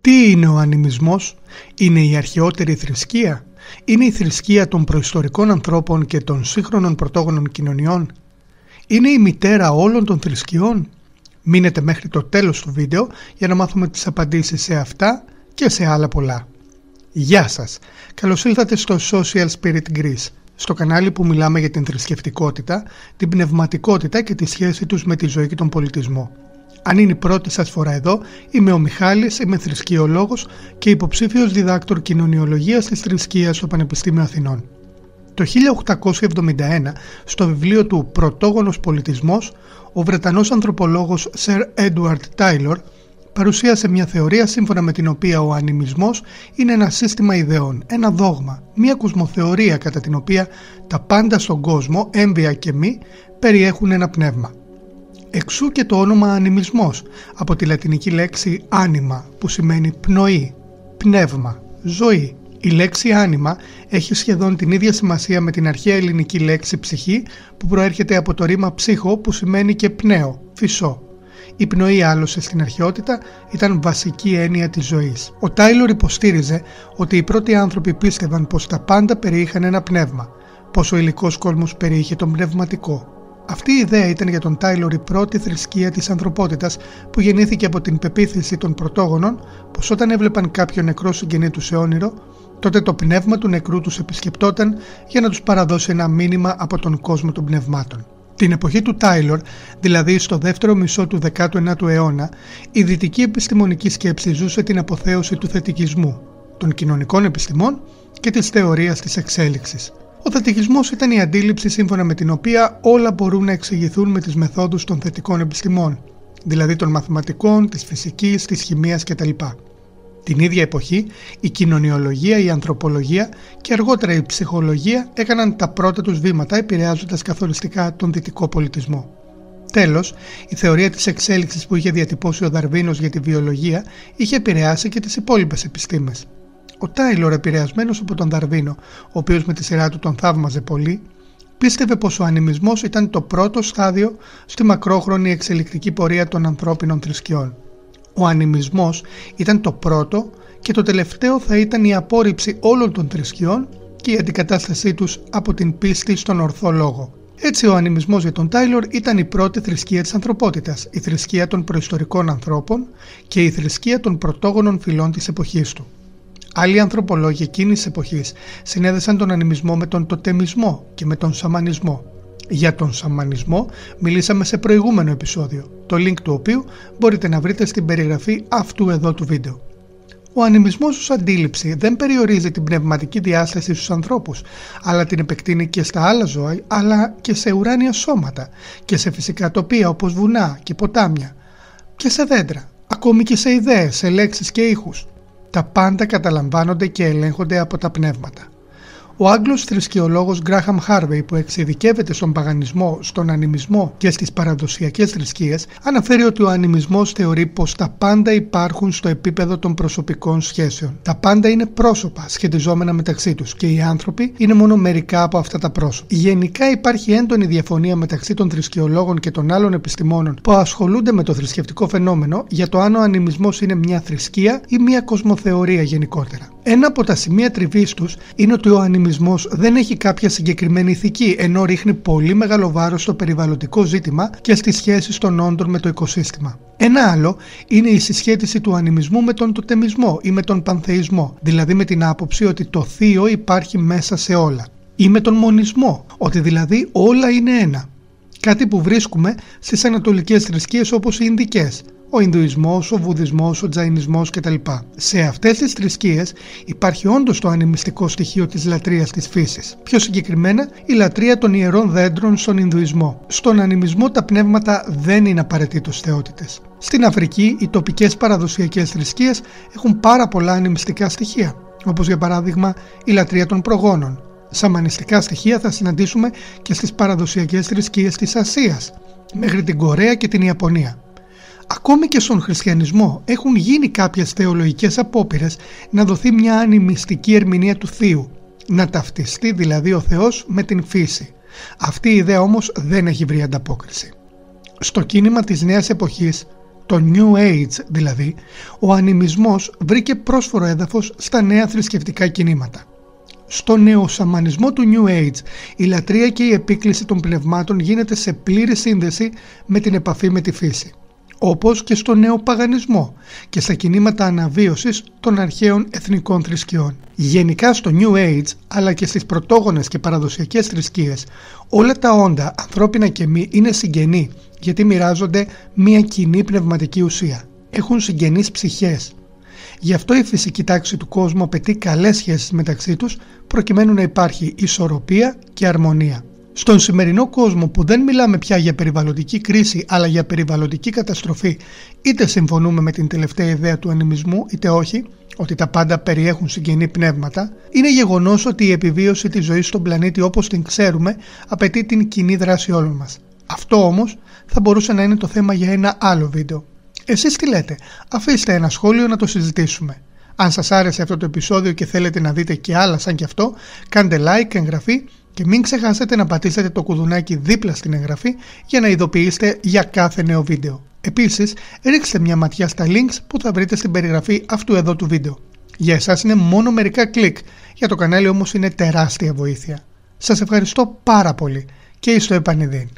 Τι είναι ο ανιμισμός; Είναι η αρχαιότερη θρησκεία; Είναι η θρησκεία των προϊστορικών ανθρώπων και των σύγχρονων πρωτόγονων κοινωνιών; Είναι η μητέρα όλων των θρησκειών; Μείνετε μέχρι το τέλος του βίντεο για να μάθουμε τις απαντήσεις σε αυτά και σε άλλα πολλά. Γεια σας! Καλώς ήλθατε στο Social Spirit Greece, στο κανάλι που μιλάμε για την θρησκευτικότητα, την πνευματικότητα και τη σχέση τους με τη ζωή και τον πολιτισμό. Αν είναι η πρώτη σας φορά εδώ, είμαι ο Μιχάλης, είμαι θρησκειολόγος και υποψήφιος διδάκτορ κοινωνιολογίας της θρησκείας στο Πανεπιστήμιο Αθηνών. Το 1871, στο βιβλίο του «Πρωτόγονος πολιτισμός», ο Βρετανός ανθρωπολόγος Sir Edward Taylor παρουσίασε μια θεωρία σύμφωνα με την οποία ο ανιμισμός είναι ένα σύστημα ιδεών, ένα δόγμα, μια κοσμοθεωρία κατά την οποία τα πάντα στον κόσμο, έμβια και μη, περιέχουν ένα πνεύμα. Εξού και το όνομα ανιμισμός από τη λατινική λέξη άνιμα που σημαίνει πνοή, πνεύμα, ζωή. Η λέξη άνιμα έχει σχεδόν την ίδια σημασία με την αρχαία ελληνική λέξη ψυχή που προέρχεται από το ρήμα ψύχο που σημαίνει και πνέο, φυσό. Η πνοή άλλωστε στην αρχαιότητα ήταν βασική έννοια της ζωής. Ο Τάιλορ υποστήριζε ότι οι πρώτοι άνθρωποι πίστευαν πως τα πάντα περιείχαν ένα πνεύμα, πως ο υλικός κόσμος περιείχε τον πνευματικό. Αυτή η ιδέα ήταν για τον Τάιλορ η πρώτη θρησκεία της ανθρωπότητας που γεννήθηκε από την πεποίθηση των πρωτόγονων πως όταν έβλεπαν κάποιο νεκρό συγγενή του σε όνειρο, τότε το πνεύμα του νεκρού τους επισκεπτόταν για να τους παραδώσει ένα μήνυμα από τον κόσμο των πνευμάτων. Την εποχή του Τάιλορ, δηλαδή στο δεύτερο μισό του 19ου αιώνα, η δυτική επιστημονική σκέψη ζούσε την αποθέωση του θετικισμού, των κοινωνικών επιστημών και της θεωρίας της εξέλιξης. Ο θετικισμός ήταν η αντίληψη σύμφωνα με την οποία όλα μπορούν να εξηγηθούν με τις μεθόδους των θετικών επιστημών, δηλαδή των μαθηματικών, της φυσικής, της χημίας κτλ. Την ίδια εποχή η κοινωνιολογία, η ανθρωπολογία και αργότερα η ψυχολογία έκαναν τα πρώτα τους βήματα επηρεάζοντας καθοριστικά τον δυτικό πολιτισμό. Τέλος, η θεωρία της εξέλιξης που είχε διατυπώσει ο Δαρβίνος για τη βιολογία είχε επηρεάσει και τις υπόλοιπες επιστήμες. Ο Τάιλορ, επηρεασμένος από τον Δαρβίνο, ο οποίος με τη σειρά του τον θαύμαζε πολύ, πίστευε πως ο ανημισμός ήταν το πρώτο στάδιο στη μακρόχρονη εξελικτική πορεία των ανθρώπινων θρησκειών. Ο ανημισμός ήταν το πρώτο και το τελευταίο θα ήταν η απόρριψη όλων των θρησκειών και η αντικατάστασή τους από την πίστη στον ορθό λόγο. Έτσι ο ανημισμός για τον Τάιλορ ήταν η πρώτη θρησκεία της ανθρωπότητας, η θρησκεία των προϊστορικών ανθρώπων και η θρησκεία των πρωτόγονων φυλών της εποχής του. Άλλοι ανθρωπολόγοι εκείνης τη εποχής συνέδεσαν τον ανημισμό με τον τοτεμισμό και με τον σαμανισμό. Για τον σαμανισμό μιλήσαμε σε προηγούμενο επεισόδιο, το link του οποίου μπορείτε να βρείτε στην περιγραφή αυτού εδώ του βίντεο. Ο ανημισμός ως αντίληψη δεν περιορίζει την πνευματική διάσταση στους ανθρώπους, αλλά την επεκτείνει και στα άλλα ζώα, αλλά και σε ουράνια σώματα και σε φυσικά τοπία όπως βουνά και ποτάμια και σε δέντρα, ακόμη και σε ιδέες, σε λέξεις και ήχους τα πάντα καταλαμβάνονται και ελέγχονται από τα πνεύματα. Ο Άγγλος θρησκεολόγος Γκράχαμ Χάρβεϊ που εξειδικεύεται στον παγανισμό, στον ανημισμό και στις παραδοσιακές θρησκείες αναφέρει ότι ο ανημισμός θεωρεί πως τα πάντα υπάρχουν στο επίπεδο των προσωπικών σχέσεων. Τα πάντα είναι πρόσωπα σχετιζόμενα μεταξύ τους και οι άνθρωποι είναι μόνο μερικά από αυτά τα πρόσωπα. Γενικά υπάρχει έντονη διαφωνία μεταξύ των θρησκεολόγων και των άλλων επιστημόνων που ασχολούνται με το θρησκευτικό φαινόμενο για το αν ο ανημισμός είναι μια θρησκεία ή μια κοσμοθεωρία γενικότερα. Ένα από τα σημεία τριβής τους είναι ότι ο ανημισμό δεν έχει κάποια συγκεκριμένη ηθική, ενώ ρίχνει πολύ μεγάλο βάρος στο περιβαλλοντικό ζήτημα και στις σχέσεις των όντων με το οικοσύστημα. Ένα άλλο είναι η συσχέτιση του ανημισμού με τον τοτεμισμό ή με τον πανθεϊσμό, δηλαδή με την άποψη ότι το θείο υπάρχει μέσα σε όλα. Ή με τον μονισμό, ότι δηλαδή όλα είναι ένα. Κάτι που βρίσκουμε στις ανατολικές θρησκείες όπως οι Ινδικές, ο Ινδουισμός, ο Βουδισμός, ο Τζαϊνισμός κτλ. Σε αυτές τις θρησκείες υπάρχει όντως το ανεμιστικό στοιχείο της λατρείας της φύσης. Πιο συγκεκριμένα η λατρεία των ιερών δέντρων στον Ινδουισμό. Στον ανεμισμό τα πνεύματα δεν είναι απαραίτητος θεότητες. Στην Αφρική οι τοπικές παραδοσιακές θρησκείες έχουν πάρα πολλά ανεμιστικά στοιχεία, όπως για παράδειγμα η λατρεία των προγόνων. Σαμανιστικά στοιχεία θα συναντήσουμε και στις παραδοσιακές θρησκείες της Ασίας, μέχρι την Κορέα και την Ιαπωνία. Ακόμη και στον χριστιανισμό έχουν γίνει κάποιες θεολογικές απόπειρες να δοθεί μια ανημιστική ερμηνεία του Θείου, να ταυτιστεί δηλαδή ο Θεός με την φύση. Αυτή η ιδέα όμως δεν έχει βρει ανταπόκριση. Στο κίνημα της νέας εποχής, το New Age δηλαδή, ο ανιμισμός βρήκε πρόσφορο έδαφος στα νέα θρησκευτικά κινήματα. Στο νεοσαμανισμό του New Age, η λατρεία και η επίκληση των πνευμάτων γίνεται σε πλήρη σύνδεση με την επαφή με τη φύση όπως και στο νέο παγανισμό και στα κινήματα αναβίωσης των αρχαίων εθνικών θρησκειών. Γενικά στο New Age αλλά και στις πρωτόγονες και παραδοσιακές θρησκείες όλα τα όντα, ανθρώπινα και μη, είναι συγγενή γιατί μοιράζονται μια κοινή πνευματική ουσία. Έχουν συγγενείς ψυχές. Γι' αυτό η φυσική τάξη του κόσμου απαιτεί καλές σχέσεις μεταξύ τους προκειμένου να υπάρχει ισορροπία και αρμονία. Στον σημερινό κόσμο που δεν μιλάμε πια για περιβαλλοντική κρίση αλλά για περιβαλλοντική καταστροφή είτε συμφωνούμε με την τελευταία ιδέα του ανεμισμού είτε όχι ότι τα πάντα περιέχουν συγγενή πνεύματα είναι γεγονός ότι η επιβίωση της ζωής στον πλανήτη όπως την ξέρουμε απαιτεί την κοινή δράση όλων μας. Αυτό όμως θα μπορούσε να είναι το θέμα για ένα άλλο βίντεο. Εσείς τι λέτε, αφήστε ένα σχόλιο να το συζητήσουμε. Αν σας άρεσε αυτό το επεισόδιο και θέλετε να δείτε και άλλα σαν και αυτό, κάντε like, εγγραφή και μην ξεχάσετε να πατήσετε το κουδουνάκι δίπλα στην εγγραφή για να ειδοποιήσετε για κάθε νέο βίντεο. Επίσης, ρίξτε μια ματιά στα links που θα βρείτε στην περιγραφή αυτού εδώ του βίντεο. Για εσάς είναι μόνο μερικά κλικ, για το κανάλι όμως είναι τεράστια βοήθεια. Σας ευχαριστώ πάρα πολύ και είστε επανειδήν.